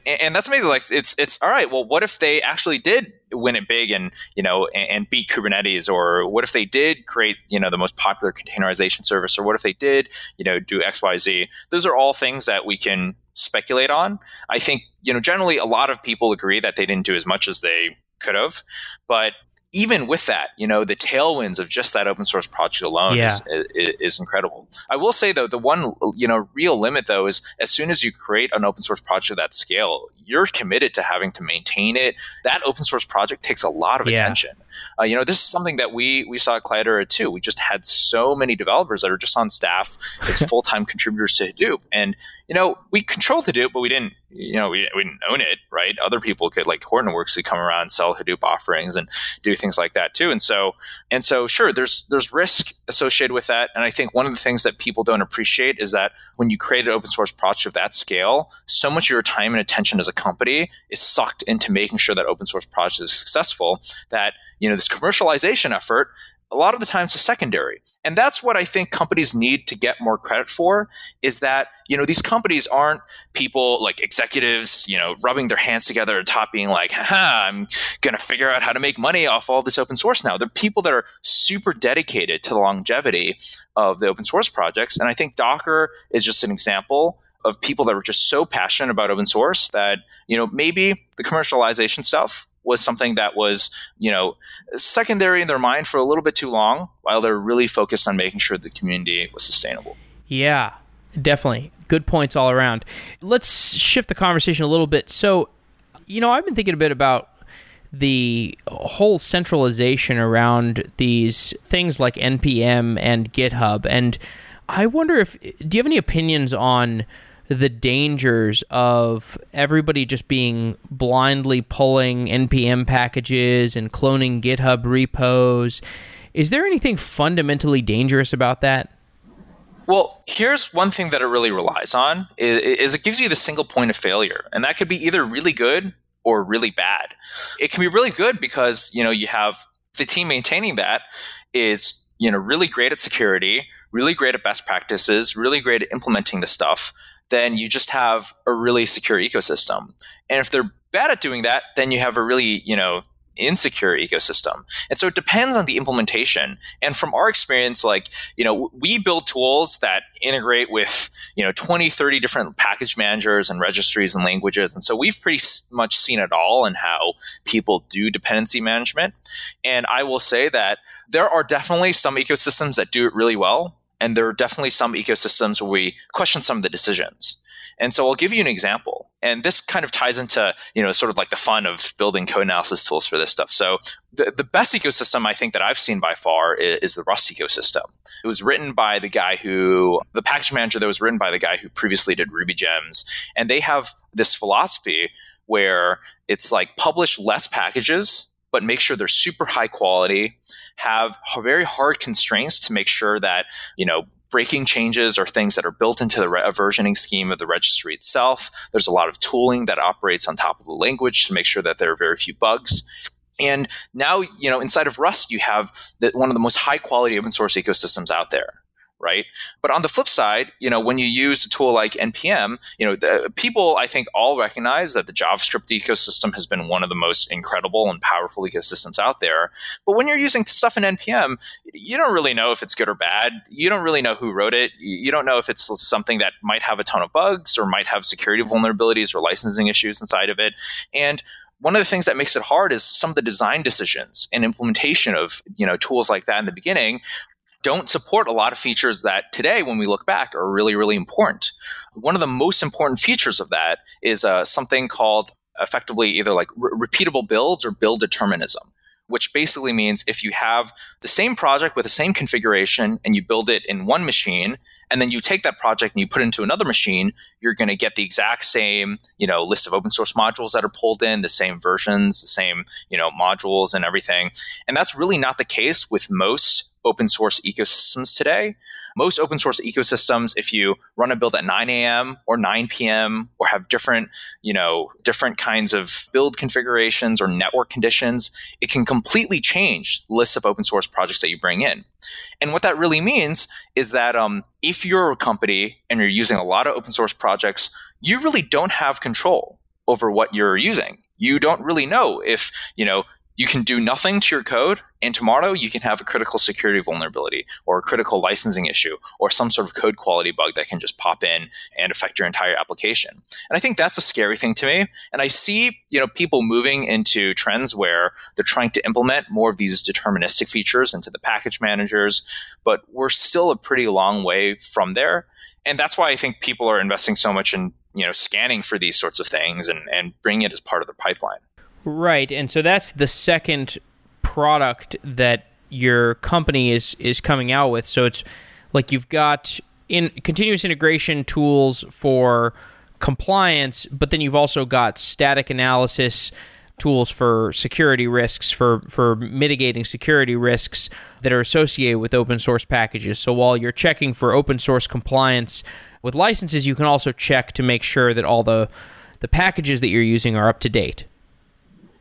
and, and, that's amazing. Like it's it's all right. Well, what if they actually did win it big and you know and, and, beat Kubernetes, or what if they did create you know the most popular containerization service, or what if they did you know do X Y Z? Those are all things that we can speculate on. I think you know generally a lot of people agree that they didn't do as much as they could have, but even with that, you know, the tailwinds of just that open source project alone yeah. is, is, is, incredible. I will say though, the one you know real limit though is as soon as you create an open source project of that scale, you're committed to having to maintain it. That open source project takes a lot of yeah. attention. Uh, you know, this is something that we we saw at Cloudera too. We just had so many developers that are just on staff as full time contributors to Hadoop, and you know, we controlled Hadoop, but we didn't you know, we, we didn't own it, right? Other people could, like Hortonworks, could come around, sell Hadoop offerings, and do things like that too. And so, and so, sure, there's there's risk associated with that. And I think one of the things that people don't appreciate is that when you create an open source project of that scale, so much of your time and attention as a company is sucked into making sure that open source project is successful. That you know this commercialization effort a lot of the times is secondary. And that's what I think companies need to get more credit for is that, you know, these companies aren't people like executives, you know, rubbing their hands together at top being like, haha, I'm going to figure out how to make money off all this open source now. They're people that are super dedicated to the longevity of the open source projects. And I think Docker is just an example of people that were just so passionate about open source that, you know, maybe the commercialization stuff was something that was, you know, secondary in their mind for a little bit too long while they're really focused on making sure the community was sustainable. Yeah, definitely. Good points all around. Let's shift the conversation a little bit. So, you know, I've been thinking a bit about the whole centralization around these things like npm and github and i wonder if do you have any opinions on the dangers of everybody just being blindly pulling npm packages and cloning GitHub repos. Is there anything fundamentally dangerous about that? Well, here's one thing that it really relies on is, it gives you the single point of failure, and that could be either really good or really bad. It can be really good because you know you have the team maintaining that is you know really great at security, really great at best practices, really great at implementing the stuff then you just have a really secure ecosystem. And if they're bad at doing that, then you have a really, you know, insecure ecosystem. And so it depends on the implementation. And from our experience, like, you know, we build tools that integrate with, you know, 20, 30 different package managers and registries and languages. And so we've pretty much seen it all in how people do dependency management. And I will say that there are definitely some ecosystems that do it really well and there are definitely some ecosystems where we question some of the decisions. And so I'll give you an example. And this kind of ties into, you know, sort of like the fun of building code analysis tools for this stuff. So the, the best ecosystem I think that I've seen by far is, is, the Rust ecosystem. It was written by the guy who, the package manager that was written by the guy who previously did Ruby Gems. And they have this philosophy where it's like publish less packages, but make sure they're super high quality have very hard constraints to make sure that, you know, breaking changes are things that are built into the re- versioning scheme of the registry itself. There's a lot of tooling that operates on top of the language to make sure that there are very few bugs. And now, you know, inside of Rust, you have the, one of the most high quality open source ecosystems out there right? But on the flip side, you know, when you use a tool like npm, you know, the, people I think all recognize that the JavaScript ecosystem has been one of the most incredible and powerful ecosystems out there. But when you're using stuff in npm, you don't really know if it's good or bad. You don't really know who wrote it. You don't know if it's something that might have a ton of bugs or might have security vulnerabilities or licensing issues inside of it. And one of the things that makes it hard is some of the design decisions and implementation of you know tools like that in the beginning don't support a lot of features that today, when we look back, are really, really important. One of the most important features of that is uh, something called effectively either like re- repeatable builds or build determinism which basically means if you have the same project with the same configuration and you build it in one machine and then you take that project and you put it into another machine you're going to get the exact same you know list of open source modules that are pulled in the same versions the same you know modules and everything and that's really not the case with most open source ecosystems today. Most open source ecosystems, if you run a build at 9 a.m. or 9 p.m. or have different, you know, different kinds of build configurations or network conditions, it can completely change lists of open source projects that you bring in. And what that really means is that um, if you're a company and you're using a lot of open source projects, you really don't have control over what you're using you don't really know if you know you can do nothing to your code, and tomorrow you can have a critical security vulnerability or a critical licensing issue or some sort of code quality bug that can just pop in and affect your entire application. And I think that's a scary thing to me. And I see, you know, people moving into trends where they're trying to implement more of these deterministic features into the package managers, but we're still a pretty long way from there. And that's why I think people are investing so much in, you know, scanning for these sorts of things and, and bringing it as part of their pipeline. Right, and so that's the second product that your company is is coming out with. So it's like you've got in continuous integration tools for compliance, but then you've also got static analysis tools for security risks for for mitigating security risks that are associated with open source packages. So while you're checking for open source compliance with licenses, you can also check to make sure that all the the packages that you're using are up to date.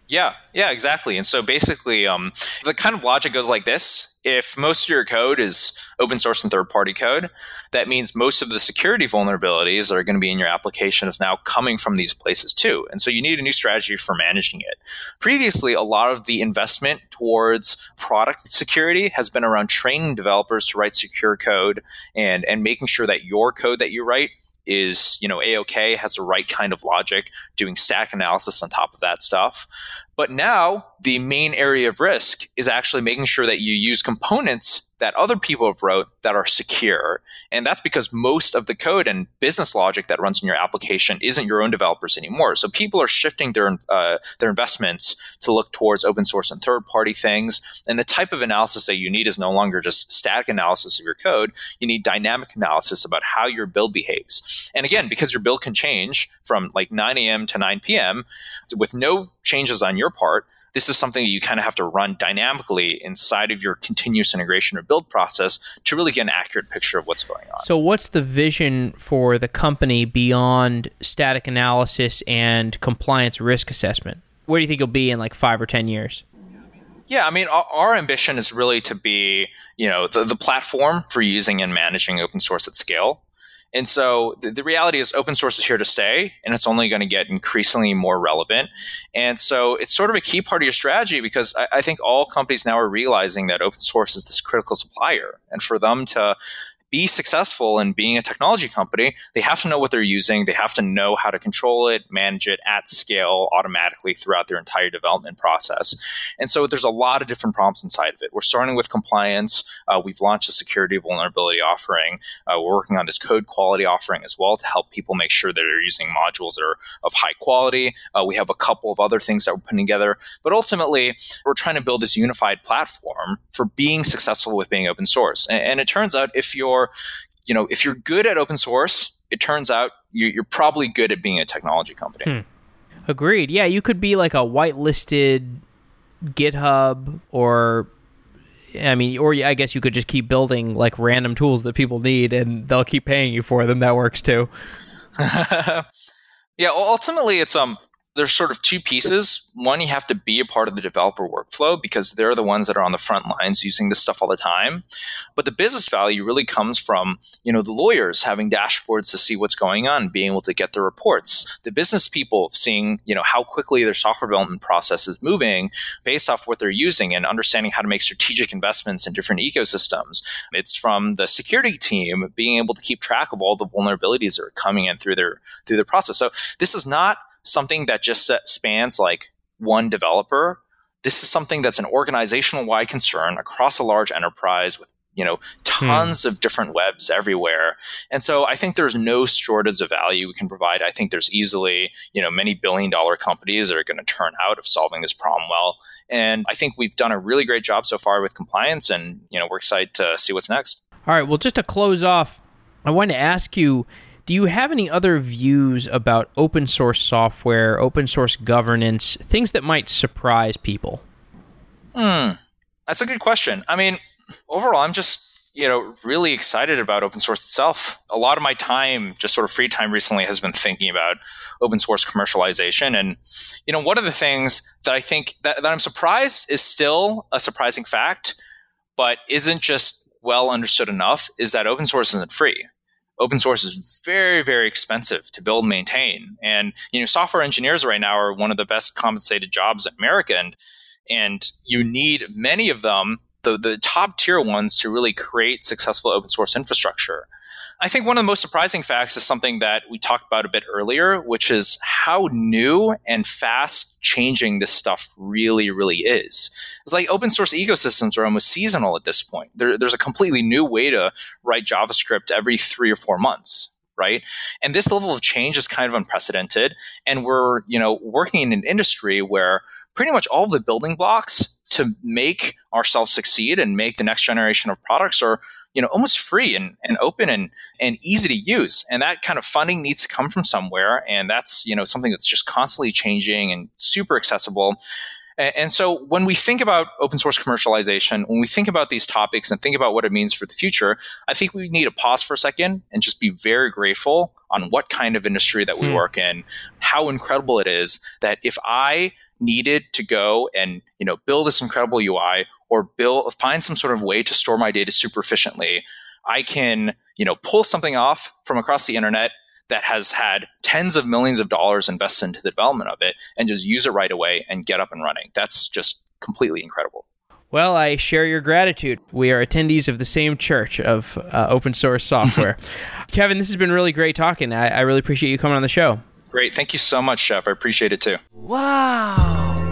Yeah, yeah, exactly. And so basically, um, the kind of logic goes like this. If most of your code is open source and third party code, that means most of the security vulnerabilities that are going to be in your application is now coming from these places too. And so you need a new strategy for managing it. Previously, a lot of the investment towards product security has been around training developers to write secure code and, and making sure that your code that you write is you know a-ok has the right kind of logic doing stack analysis on top of that stuff but now the main area of risk is actually making sure that you use components that other people have wrote that are secure. And that's because most of the code and business logic that runs in your application isn't your own developers anymore. So people are shifting their uh, their investments to look towards open source and third party things. And the type of analysis that you need is no longer just static analysis of your code. You need dynamic analysis about how your build behaves. And again, because your build can change from like 9 a.m. to 9 p.m. with no changes on your part, this is something that you kind of have to run dynamically inside of your continuous integration or build process to really get an accurate picture of what's going on. So, what's the vision for the company beyond static analysis and compliance risk assessment? Where do you think it'll be in like five or 10 years? Yeah, I mean, our, our ambition is really to be, you know, the, the platform for using and managing open source at scale. And so the, the, reality is open source is here to stay and it's only going to get increasingly more relevant. And so it's sort of a key part of your strategy because I, I think all companies now are realizing that open source is this critical supplier. And for them to be successful in being a technology company, they have to know what they're using. They have to know how to control it, manage it at scale automatically throughout their entire development process. And so there's a lot of different problems inside of it. We're starting with compliance. Uh, we've launched a security vulnerability offering. Uh, we're working on this code quality offering as well to help people make sure that they're using modules that are of high quality. Uh, we have a couple of other things that we're putting together. But ultimately, we're trying to build this unified platform for being successful with being open source. and, and it turns out if you're you know, if you're good at open source, it turns out you're, probably good at being a technology company. Hmm. Agreed. Yeah, you could be like a whitelisted GitHub or I mean, or I guess you could just keep building like random tools that people need and they'll keep paying you for them. That works too. yeah, ultimately it's um there's sort of two pieces. One, you have to be a part of the developer workflow because they're the ones that are on the front lines using this stuff all the time. But the business value really comes from, you know, the lawyers having dashboards to see what's going on, being able to get the reports. The business people seeing, you know, how quickly their software development process is moving based off what they're using and understanding how to make strategic investments in different ecosystems. It's from the security team being able to keep track of all the vulnerabilities that are coming in through their through their process. So this is not something that just spans like one developer. This is something that's an organizational wide concern across a large enterprise with you know tons hmm. of different webs everywhere and so i think there's no shortage of value we can provide i think there's easily you know many billion dollar companies that are going to turn out of solving this problem well and i think we've done a really great job so far with compliance and you know we're excited to see what's next all right well just to close off i wanted to ask you do you have any other views about open source software, open source governance, things that might surprise people? Hmm, that's a good question. I mean, overall, I'm just you know really excited about open source itself. A lot of my time, just sort of free time recently, has been thinking about open source commercialization. And you know, one of the things that I think that, that I'm surprised is still a surprising fact, but isn't just well understood enough, is that open source isn't free open source is very very expensive to build and maintain. And you know software engineers right now are one of the best compensated jobs in america. And and you need many of them the, the top tier ones to really create successful open source infrastructure I think one of the most surprising facts is something that we talked about a bit earlier, which is how new and fast changing this stuff really, really is. It's like open source ecosystems are almost seasonal at this point. There, there's a completely new way to write JavaScript every three or four months right and this level of change is kind of unprecedented and we're you know working in an industry where pretty much all the building blocks to make ourselves succeed and make the next generation of products are you know almost free and, and open and and easy to use. And that kind of funding needs to come from somewhere. And that's you know something that's just constantly changing and super accessible. And so when we think about open source commercialization, when we think about these topics and think about what it means for the future, I think we need to pause for a second and just be very grateful on what kind of industry that we hmm. work in, how incredible it is that if I needed to go and you know build this incredible UI or build find some sort of way to store my data super efficiently, I can you know pull something off from across the internet that has had tens of millions of dollars invested into the development of it and just use it right away and get up and running. That's just completely incredible. Well, I share your gratitude. We are attendees of the same church of uh, open source software. Kevin, this has been really great talking. I, I really appreciate you coming on the show. Great. Thank you so much, Jeff. I appreciate it too. Wow.